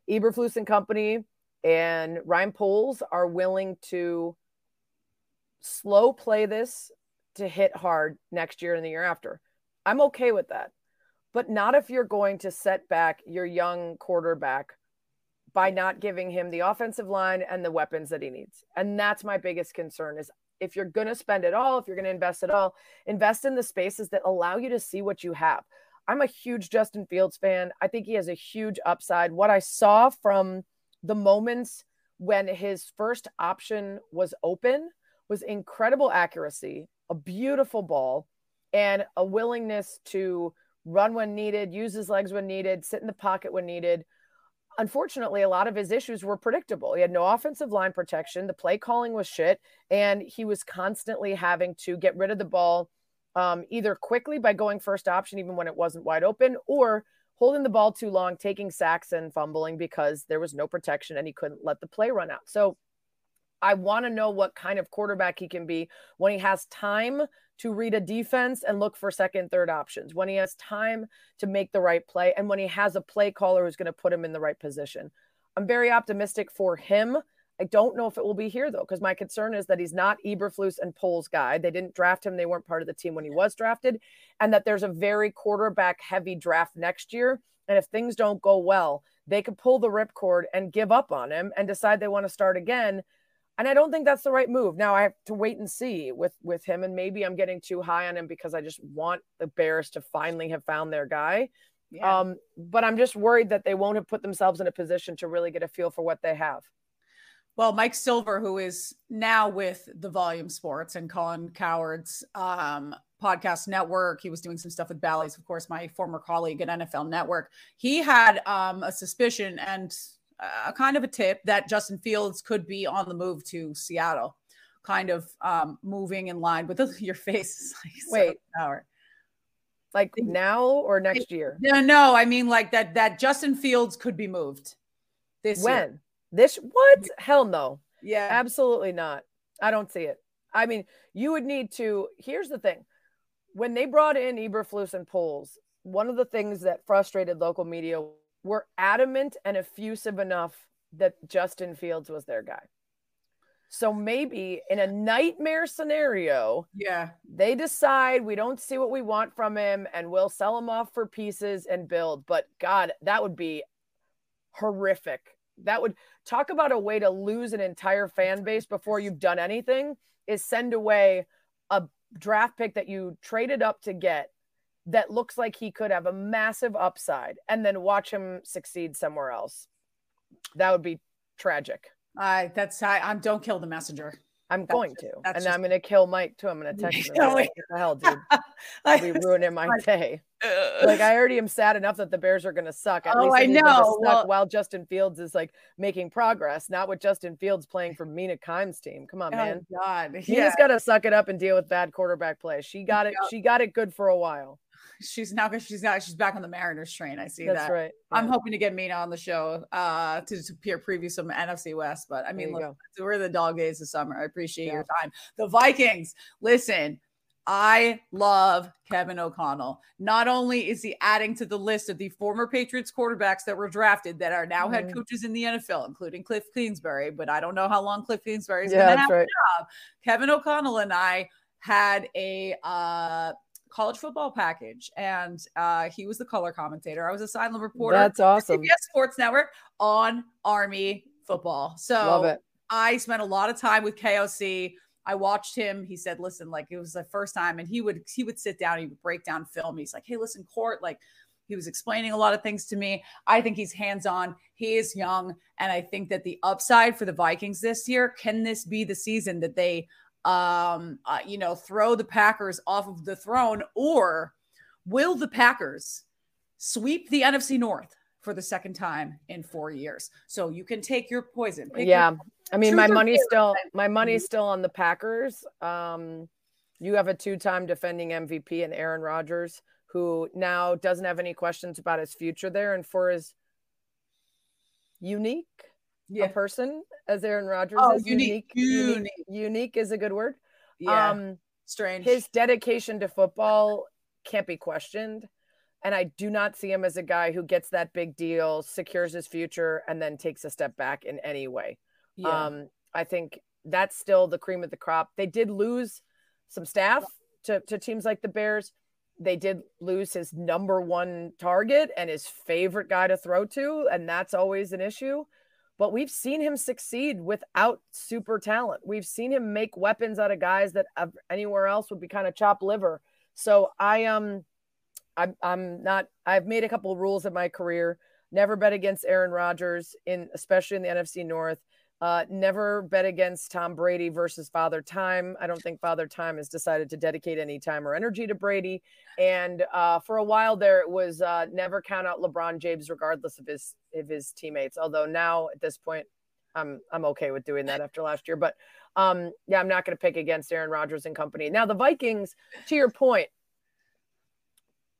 Speaker 2: Eberflus and company and Ryan Poles are willing to slow play this to hit hard next year and the year after. I'm okay with that. But not if you're going to set back your young quarterback by not giving him the offensive line and the weapons that he needs. And that's my biggest concern is if you're going to spend it all, if you're going to invest it all, invest in the spaces that allow you to see what you have. I'm a huge Justin Fields fan. I think he has a huge upside. What I saw from the moments when his first option was open was incredible accuracy, a beautiful ball, and a willingness to run when needed, use his legs when needed, sit in the pocket when needed. Unfortunately, a lot of his issues were predictable. He had no offensive line protection, the play calling was shit, and he was constantly having to get rid of the ball um, either quickly by going first option, even when it wasn't wide open, or holding the ball too long, taking sacks and fumbling because there was no protection and he couldn't let the play run out. So I want to know what kind of quarterback he can be when he has time to read a defense and look for second, third options, when he has time to make the right play, and when he has a play caller who's going to put him in the right position. I'm very optimistic for him I don't know if it will be here though, because my concern is that he's not Eberflus and Poles guy. They didn't draft him; they weren't part of the team when he was drafted, and that there's a very quarterback heavy draft next year. And if things don't go well, they could pull the ripcord and give up on him and decide they want to start again. And I don't think that's the right move. Now I have to wait and see with with him, and maybe I'm getting too high on him because I just want the Bears to finally have found their guy. Yeah. Um, but I'm just worried that they won't have put themselves in a position to really get a feel for what they have.
Speaker 1: Well, Mike Silver, who is now with the Volume Sports and Colin Cowherd's um, podcast network, he was doing some stuff with Bally's, of course, my former colleague at NFL Network. He had um, a suspicion and a kind of a tip that Justin Fields could be on the move to Seattle, kind of um, moving in line with [LAUGHS] your face. [LAUGHS]
Speaker 2: Like Wait, hour. Like now or next year?
Speaker 1: No, no. I mean, like that. That Justin Fields could be moved this
Speaker 2: when?
Speaker 1: Year.
Speaker 2: This what? Hell no.
Speaker 1: Yeah.
Speaker 2: Absolutely not. I don't see it. I mean, you would need to. Here's the thing: when they brought in Eberflus and Poles, one of the things that frustrated local media were adamant and effusive enough that Justin Fields was their guy. So maybe in a nightmare scenario,
Speaker 1: yeah,
Speaker 2: they decide we don't see what we want from him and we'll sell him off for pieces and build. But God, that would be horrific. That would talk about a way to lose an entire fan base before you've done anything is send away a draft pick that you traded up to get that looks like he could have a massive upside and then watch him succeed somewhere else. That would be tragic.
Speaker 1: I that's I, I'm don't kill the messenger.
Speaker 2: I'm that's going to, and just, I'm going to kill Mike too. I'm going [LAUGHS] to text him. Like, what the hell, dude? [LAUGHS] I'll be ruining my [LAUGHS] day. like I already am sad enough that the Bears are going to suck.
Speaker 1: At oh, least I know.
Speaker 2: Well, while Justin Fields is like making progress, not with Justin Fields playing for Mina Kimes' team. Come on, oh, man.
Speaker 1: God,
Speaker 2: he yeah. just got to suck it up and deal with bad quarterback play. She got it. She got it good for a while
Speaker 1: she's now she's not she's back on the Mariners train. I see that.
Speaker 2: That's
Speaker 1: that.
Speaker 2: right.
Speaker 1: Yeah. I'm hoping to get Mina on the show uh to, to peer preview some NFC West. But I mean, look, we're the dog days of summer. I appreciate yeah. your time. The Vikings, listen. I love Kevin O'Connell. Not only is he adding to the list of the former Patriots quarterbacks that were drafted that are now mm-hmm. head coaches in the NFL, including Cliff Kingsbury, but I don't know how long Cliff Kingsbury is yeah, going to have right. a job. Kevin O'Connell and I had a uh, college football package, and uh, he was the color commentator. I was a sideline reporter.
Speaker 2: That's awesome.
Speaker 1: CBS Sports Network on Army football. So I spent a lot of time with KOC. I watched him. He said, "Listen, like it was the first time," and he would he would sit down. He would break down film. He's like, "Hey, listen, court, like." He was explaining a lot of things to me. I think he's hands on. He is young. And I think that the upside for the Vikings this year can this be the season that they um, uh, you know, throw the Packers off of the throne, or will the Packers sweep the NFC North for the second time in four years? So you can take your poison.
Speaker 2: yeah,
Speaker 1: your,
Speaker 2: I mean, my money's still my money's still on the Packers. Um, you have a two-time defending MVP and Aaron Rodgers, who now doesn't have any questions about his future there, and for his unique yeah. a person as Aaron Rodgers
Speaker 1: oh,
Speaker 2: is.
Speaker 1: Unique.
Speaker 2: Unique. unique. Unique is a good word.
Speaker 1: Yeah. Um, Strange.
Speaker 2: His dedication to football can't be questioned. And I do not see him as a guy who gets that big deal, secures his future, and then takes a step back in any way. Yeah. Um, I think that's still the cream of the crop. They did lose some staff to, to teams like the Bears. They did lose his number one target and his favorite guy to throw to, and that's always an issue. But we've seen him succeed without super talent. We've seen him make weapons out of guys that anywhere else would be kind of chop liver. So I um, I'm I'm not. I've made a couple rules in my career. Never bet against Aaron Rodgers in, especially in the NFC North. Uh, never bet against Tom Brady versus Father Time. I don't think Father Time has decided to dedicate any time or energy to Brady. And uh, for a while there, it was uh, never count out LeBron James, regardless of his of his teammates. Although now at this point, I'm I'm okay with doing that after last year. But um, yeah, I'm not going to pick against Aaron Rodgers and company. Now the Vikings, to your point,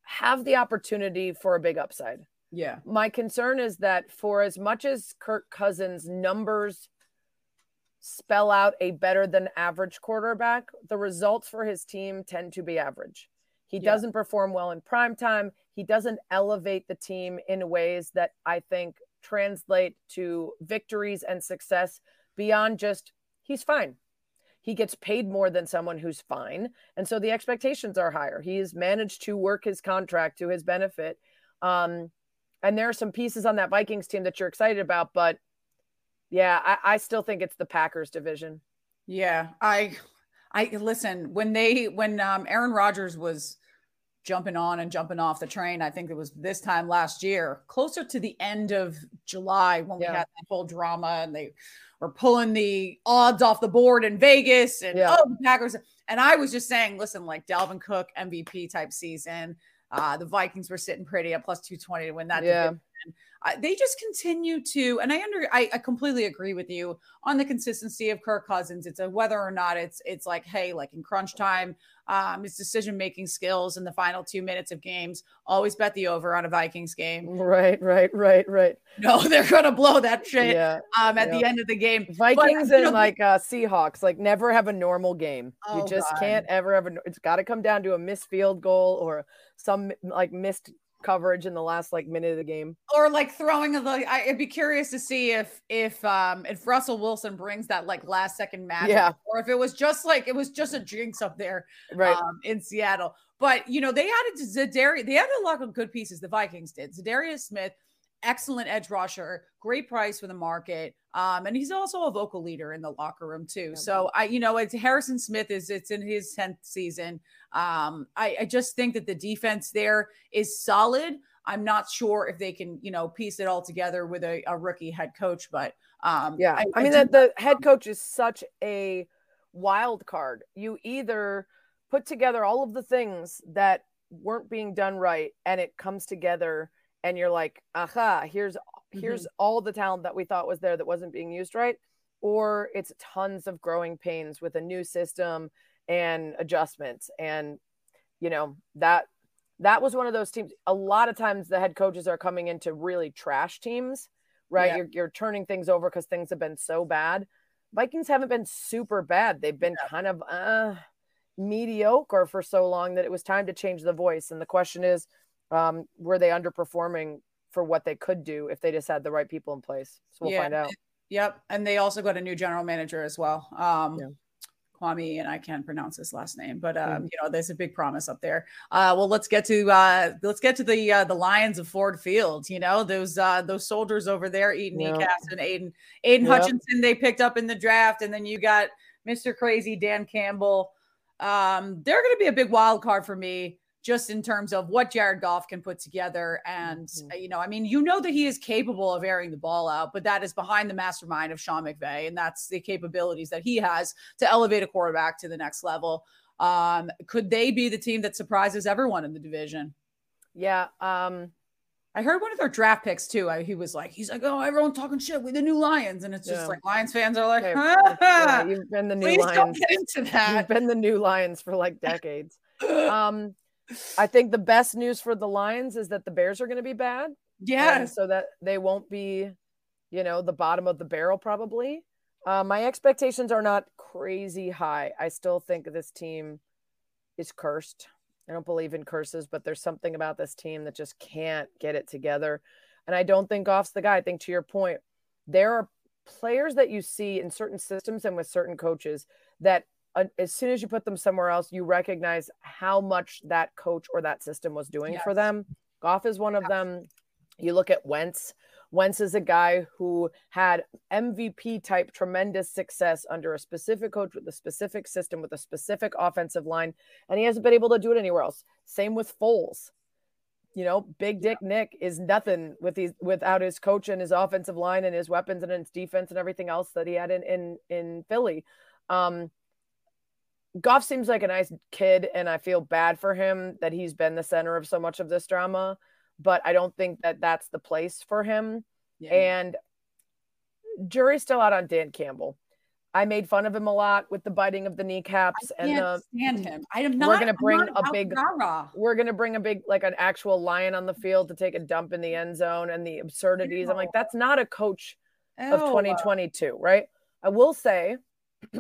Speaker 2: have the opportunity for a big upside.
Speaker 1: Yeah.
Speaker 2: My concern is that for as much as Kirk Cousins' numbers spell out a better than average quarterback, the results for his team tend to be average. He yeah. doesn't perform well in prime time. He doesn't elevate the team in ways that I think translate to victories and success beyond just he's fine. He gets paid more than someone who's fine. And so the expectations are higher. He has managed to work his contract to his benefit. Um, and there are some pieces on that Vikings team that you're excited about, but yeah, I, I still think it's the Packers division.
Speaker 1: Yeah, I I listen when they when um Aaron Rodgers was jumping on and jumping off the train. I think it was this time last year, closer to the end of July when yeah. we had that whole drama and they were pulling the odds off the board in Vegas and yeah. oh the Packers. And I was just saying, listen, like Dalvin Cook MVP type season. Uh, the Vikings were sitting pretty at plus 220 to win that.
Speaker 2: Yeah.
Speaker 1: Uh, they just continue to, and I under, I, I, completely agree with you on the consistency of Kirk Cousins. It's a whether or not it's, it's like, hey, like in crunch time, um, his decision making skills in the final two minutes of games. Always bet the over on a Vikings game.
Speaker 2: Right, right, right, right. [LAUGHS]
Speaker 1: No, they're gonna blow that shit. Yeah, um, at yeah. the end of the game,
Speaker 2: Vikings but, and know, like uh, Seahawks, like never have a normal game. Oh, you just God. can't ever have a. It's got to come down to a missed field goal or some like missed coverage in the last like minute of the game.
Speaker 1: Or like throwing a like i'd be curious to see if if um if russell wilson brings that like last second magic
Speaker 2: yeah.
Speaker 1: or if it was just like it was just a jinx up there
Speaker 2: right.
Speaker 1: um, in seattle. But you know they added to Za'Darius, they added a lot of good pieces the vikings did. Za'Darius smith excellent edge rusher, great price for the market. Um, and he's also a vocal leader in the locker room too. So I, you know, it's Harrison Smith is it's in his 10th season. Um, I, I just think that the defense there is solid. I'm not sure if they can, you know, piece it all together with a, a rookie head coach, but um,
Speaker 2: yeah, I, I mean, that the head coach is such a wild card. You either put together all of the things that weren't being done right and it comes together and you're like, aha, here's here's mm-hmm. all the talent that we thought was there that wasn't being used right, or it's tons of growing pains with a new system and adjustments, and you know that that was one of those teams. A lot of times the head coaches are coming into really trash teams, right? Yeah. You're you're turning things over because things have been so bad. Vikings haven't been super bad. They've been yeah. kind of uh, mediocre for so long that it was time to change the voice. And the question is, um, were they underperforming for what they could do if they just had the right people in place? So we'll yeah. find out.
Speaker 1: Yep. And they also got a new general manager as well. Um, yeah. Kwame, and I can't pronounce his last name, but um, mm-hmm. you know, there's a big promise up there. Uh, well, let's get to uh, let's get to the uh, the Lions of Ford Field. You know, those uh, those soldiers over there eating yep. kneecaps and Aiden Aidan yep. Hutchinson they picked up in the draft, and then you got Mr. Crazy Dan Campbell. Um, they're going to be a big wild card for me just in terms of what Jared Goff can put together. And, mm-hmm. Uh, you know, I mean, you know that he is capable of airing the ball out, but that is behind the mastermind of Sean McVay. And that's the capabilities that he has to elevate a quarterback to the next level. Um, could they be the team that surprises everyone in the division?
Speaker 2: Yeah. Um,
Speaker 1: I heard one of their draft picks too. I, he was like, he's like, oh, everyone's talking shit with the new Lions, and it's just yeah. like Lions fans are like, okay.
Speaker 2: yeah, you've been the new Please Lions. Don't get into that. You've been the new Lions for like decades. [LAUGHS] um, I think the best news for the Lions is that the Bears are going to be bad.
Speaker 1: Yeah.
Speaker 2: So that they won't be, you know, the bottom of the barrel probably. Uh, my expectations are not crazy high. I still think this team is cursed. I don't believe in curses, but there's something about this team that just can't get it together. And I don't think Goff's the guy. I think to your point, there are players that you see in certain systems and with certain coaches that as soon as you put them somewhere else, you recognize how much that coach or that system was doing yes. for them. Goff is one of them. You look at Wentz. Wentz is a guy who had MVP type tremendous success under a specific coach with a specific system with a specific offensive line, and he hasn't been able to do it anywhere else. Same with Foles. You know, Big Dick yeah. Nick is nothing with these without his coach and his offensive line and his weapons and his defense and everything else that he had in in in Philly. Um, Goff seems like a nice kid, and I feel bad for him that he's been the center of so much of this drama but I don't think that that's the place for him. Yeah. And jury's still out on Dan Campbell. I made fun of him a lot with the biting of the kneecaps
Speaker 1: I and
Speaker 2: the
Speaker 1: stand him. I am not.
Speaker 2: We're gonna bring a big. Rah-rah. We're gonna bring a big, like an actual lion on the field to take a dump in the end zone and the absurdities. Ew. I'm like, that's not a coach Ew. of 2022, right? I will say, [CLEARS THROAT] [CLEARS THROAT]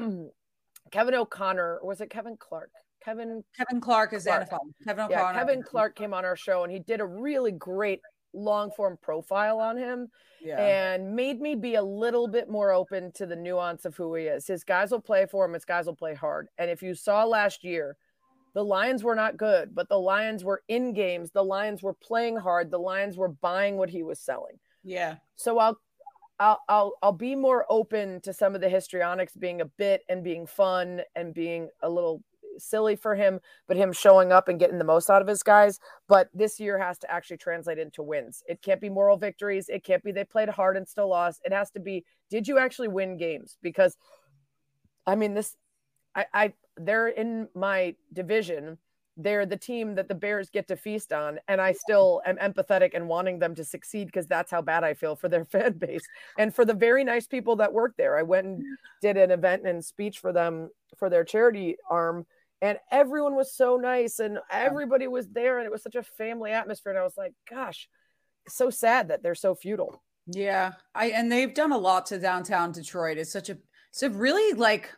Speaker 2: Kevin O'Connor, was it Kevin Clark? Kevin
Speaker 1: Kevin Clark is Clark. NFL.
Speaker 2: Kevin O'Connor. Yeah, Kevin Clark came on our show and he did a really great long form profile on him yeah. and made me be a little bit more open to the nuance of who he is. His guys will play for him, his guys will play hard. And if you saw last year, the Lions were not good, but the Lions were in games. The Lions were playing hard. The Lions were buying what he was selling.
Speaker 1: Yeah.
Speaker 2: So I'll I'll I'll I'll be more open to some of the histrionics being a bit and being fun and being a little silly for him, but him showing up and getting the most out of his guys. But this year has to actually translate into wins. It can't be moral victories. It can't be they played hard and still lost. It has to be did you actually win games? Because I mean, this, I, I, they're in my division. They're the team that the Bears get to feast on. And I still am empathetic and wanting them to succeed because that's how bad I feel for their [LAUGHS] fan base and for the very nice people that work there. I went and did an event and speech for them for their charity arm and everyone was so nice and everybody was there and it was such a family atmosphere and i was like gosh so sad that they're so futile
Speaker 1: yeah i and they've done a lot to downtown detroit it's such a so really like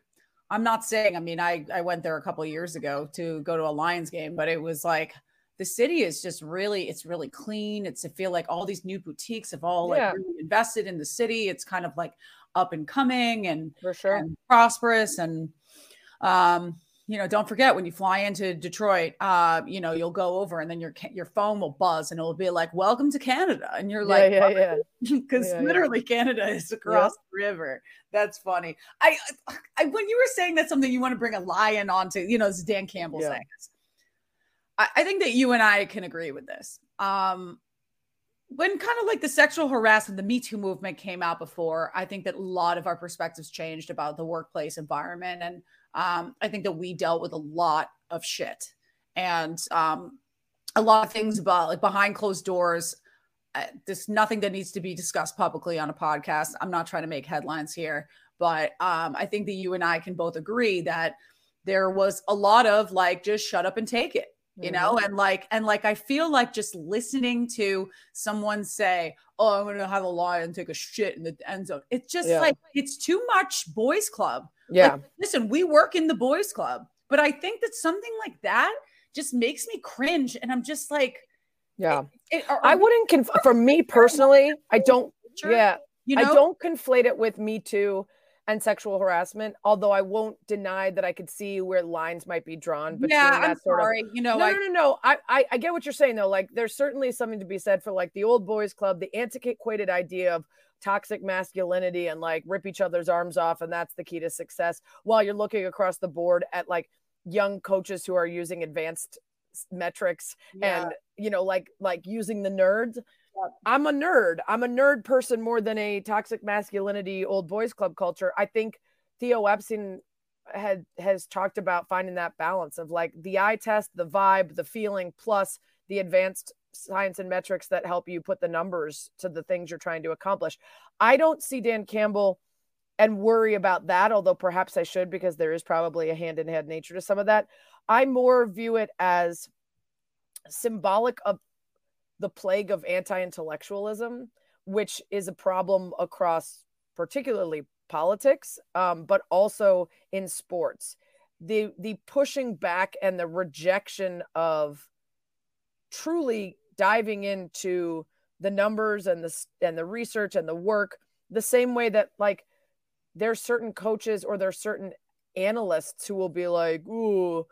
Speaker 1: i'm not saying i mean i i went there a couple years ago to go to a lions game but it was like the city is just really it's really clean. It's to feel like all these new boutiques have all like yeah. really invested in the city. It's kind of like up and coming and
Speaker 2: for sure.
Speaker 1: and prosperous and um you know, don't forget when you fly into Detroit, uh, you know, you'll go over and then your your phone will buzz and it'll be like, "Welcome to Canada," and you're like,
Speaker 2: "Yeah, yeah, [LAUGHS]
Speaker 1: yeah," because yeah, literally yeah. Canada is across yeah. the river. That's funny. I, I, when you were saying that something you want to bring a lion onto, you know, this is Dan Campbell saying this. I, I think that you and I can agree with this. Um, when kind of like the sexual harassment, the Me Too movement came out before, I think that a lot of our perspectives changed about the workplace environment and um, I think that we dealt with a lot of shit and um, a lot of things about like behind closed doors. Uh, there's nothing that needs to be discussed publicly on a podcast. I'm not trying to make headlines here, but um, I think that you and I can both agree that there was a lot of like just shut up and take it you know mm-hmm. and like and like i feel like just listening to someone say oh i'm gonna have a lie and take a shit in the end zone it's just yeah. like it's too much boys club
Speaker 2: yeah.
Speaker 1: Like, listen, we work in the boys club, but I think that something like that just makes me cringe. And I'm just like,
Speaker 2: yeah, it, it, are, I wouldn't, conf- for me personally, I don't, yeah, you know? I don't conflate it with me too and sexual harassment. Although I won't deny that I could see where lines might be drawn between yeah, that I'm sort sorry.
Speaker 1: of. You know,
Speaker 2: no, I, no, no, no. I, I, I get what you're saying though. Like, there's certainly something to be said for like the old boys club, the antiquated idea of toxic masculinity and like rip each other's arms off and that's the key to success while you're looking across the board at like young coaches who are using advanced metrics yeah. and you know like like using the nerds I'm a nerd. I'm a nerd person more than a toxic masculinity old boys club culture. I think Theo Epstein had has talked about finding that balance of like the eye test, the vibe, the feeling, plus the advanced science and metrics that help you put the numbers to the things you're trying to accomplish. I don't see Dan Campbell and worry about that, although perhaps I should because there is probably a hand in hand nature to some of that. I more view it as symbolic of the plague of anti intellectualism, which is a problem across particularly politics, um, but also in sports. The, the pushing back and the rejection of truly diving into the numbers and the and the research and the work the same way that like there's certain coaches or there's certain analysts who will be like, "Ooh,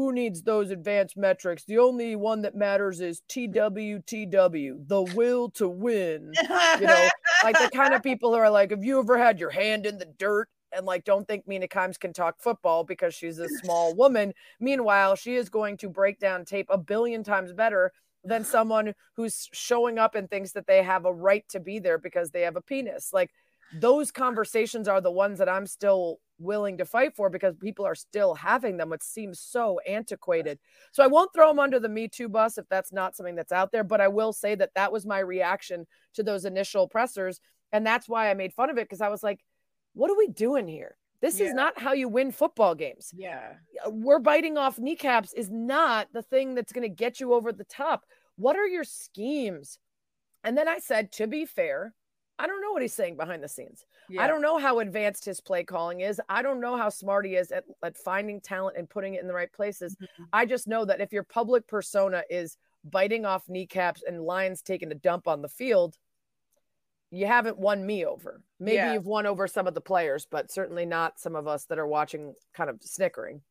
Speaker 2: who needs those advanced metrics? The only one that matters is TWTW, the will to win." You know, like the kind of people who are like, "Have you ever had your hand in the dirt?" And like, don't think Mina Kimes can talk football because she's a small [LAUGHS] woman. Meanwhile, she is going to break down tape a billion times better than [SIGHS] someone who's showing up and thinks that they have a right to be there because they have a penis. Like those conversations are the ones that I'm still willing to fight for because people are still having them. It seems so antiquated. So I won't throw them under the Me Too bus if that's not something that's out there, but I will say that that was my reaction to those initial pressers. And that's why I made fun of it because I was like, what are we doing here? This yeah. is not how you win football games.
Speaker 1: Yeah.
Speaker 2: Uh, we're biting off kneecaps is not the thing that's going to get you over the top. What are your schemes? And then I said, to be fair, I don't know what he's saying behind the scenes. Yeah. I don't know how advanced his play calling is. I don't know how smart he is at, at finding talent and putting it in the right places. Mm-hmm. I just know that if your public persona is biting off kneecaps and lions taking a dump on the field, you haven't won me over. Maybe yeah. you've won over some of the players, but certainly not some of us that are watching kind of snickering.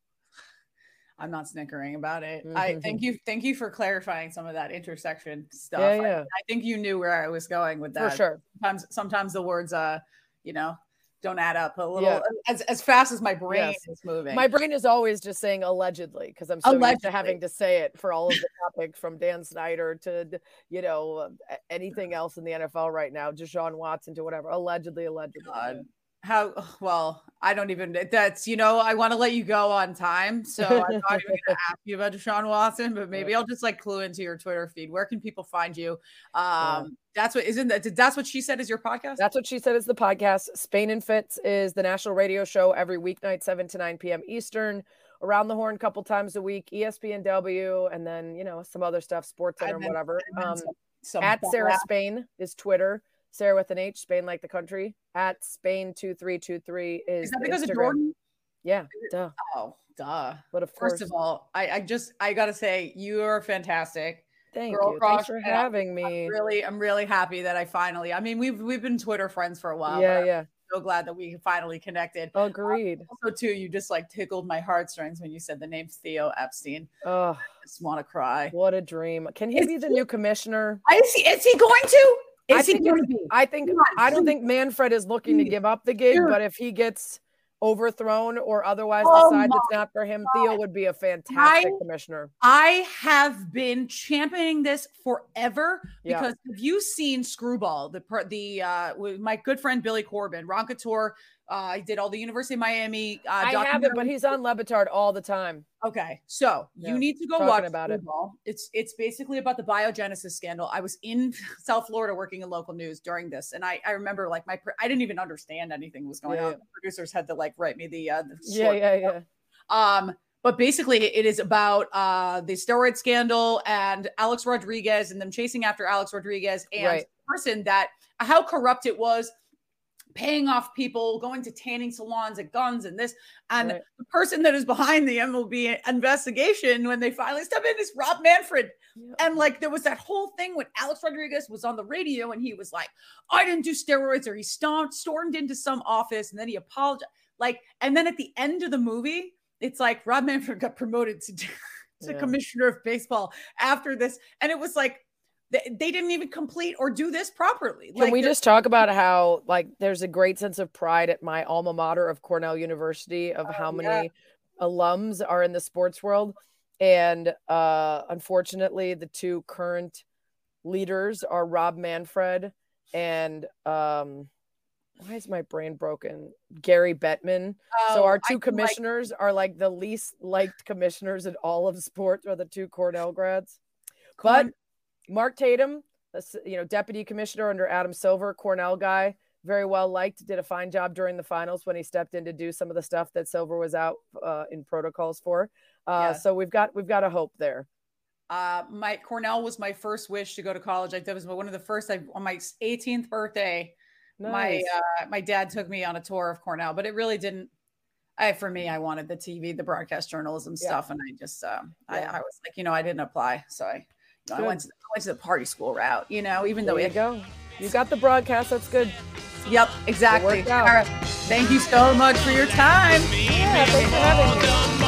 Speaker 1: I'm not snickering about it. Mm-hmm. I thank you, thank you for clarifying some of that intersection stuff.
Speaker 2: Yeah, yeah. I,
Speaker 1: I, think you knew where I was going with that.
Speaker 2: For sure.
Speaker 1: Sometimes, sometimes the words, uh, you know, don't add up a little yeah. as, as fast as my brain yes. is moving.
Speaker 2: My brain is always just saying allegedly because I'm so allegedly. used to having to say it for all of the topics from Dan Snyder to you know anything else in the NFL right now, Deshaun Watson to whatever. Allegedly, allegedly. God
Speaker 1: how well i don't even that's you know i want to let you go on time so i'm not even gonna [LAUGHS] ask you about deshaun watson but maybe i'll just like clue into your twitter feed. Where can people find you? Um that's what isn't that that's what she said is your podcast?
Speaker 2: That's what she said is the podcast. Spain and fitz is the national radio show every weeknight 7 to 9 p.m eastern around the horn a couple times a week espnw and then you know some other stuff sports center whatever. Um some at sarah spain is twitter Sarah with an H, Spain like the country at Spain two three two three is.
Speaker 1: Is that because Instagram. of Jordan?
Speaker 2: Yeah, duh.
Speaker 1: Oh, duh.
Speaker 2: But of
Speaker 1: course, first of all, I, I just I gotta say you are fantastic.
Speaker 2: Thank Girl you. Thanks for having me.
Speaker 1: I'm really, I'm really happy that I finally. I mean, we've we've been Twitter friends for a while.
Speaker 2: Yeah, yeah.
Speaker 1: so glad that we finally connected.
Speaker 2: Uh, Agreed.
Speaker 1: also, too, you just like tickled my heartstrings when you said the name Theo Epstein.
Speaker 2: Oh,
Speaker 1: I just want to cry.
Speaker 2: What a dream! Can he is be the he, new commissioner?
Speaker 1: Is he, is he going to?
Speaker 2: I think, I think I don't think Manfred is looking to give up the gig, but if he gets overthrown or otherwise oh decides it's not for him, God. Theo would be a fantastic I, commissioner.
Speaker 1: I have been championing this forever yeah. because have you seen Screwball? The the uh, my good friend Billy Corben, Ron Couture uh, I did all the University of Miami. Uh,
Speaker 2: I have it, but he's on Le Batard all the time.
Speaker 1: Okay, so yeah. you need to go watch about it. It's it's basically about the biogenesis scandal. I was in [LAUGHS] South Florida working in local news during this, and I I remember like my I didn't even understand anything was going yeah. on. The producers had to like write me the uh the
Speaker 2: yeah yeah yeah.
Speaker 1: Um, but basically it is about uh the steroid scandal and Alex Rodriguez and them chasing after Alex Rodriguez and right. the person that how corrupt it was paying off people, going to tanning salons at guns and this. And right. the person that is behind the MLB investigation when they finally step in is Rob Manfred. And like there was that whole thing when Alex Rodriguez was on the radio and he was like, I didn't do steroids, or he stormed, stormed into some office and then he apologized. Like, and then at the end of the movie, it's like Rob Manfred got promoted to, [LAUGHS] to yeah. commissioner of baseball after this. And it was like, they, they didn't even complete or do this properly.
Speaker 2: Can we just talk about how like there's a great sense of pride at my alma mater of Cornell University of oh, how many yeah. alums are in the sports world, and uh, unfortunately, the two current leaders are Rob Manfred and um, why is my brain broken? Gary Bettman. Oh, so our two I commissioners like- are like the least liked commissioners in all of sports are the two Cornell grads. But Mark Tatum, you know, deputy commissioner under Adam Silver, Cornell guy, very well liked, did a fine job during the finals when he stepped in to do some of the stuff that Silver was out uh, in protocols for. Uh, yeah. So we've got we've got a hope there.
Speaker 1: Uh, my Cornell was my first wish to go to college. Like that was one of the first. I, on my 18th birthday, nice. my uh, my dad took me on a tour of Cornell, but it really didn't. I, for me, I wanted the TV, the broadcast journalism yeah. stuff, and I just, uh, yeah. I, I was like, you know, I didn't apply, so I I went, to, I went, to, the party school route, you know, even
Speaker 2: there
Speaker 1: though
Speaker 2: you had, go. You got the broadcast. That's good.
Speaker 1: Yep, exactly. Thank you so much for your time.
Speaker 2: Yeah, thanks for having me.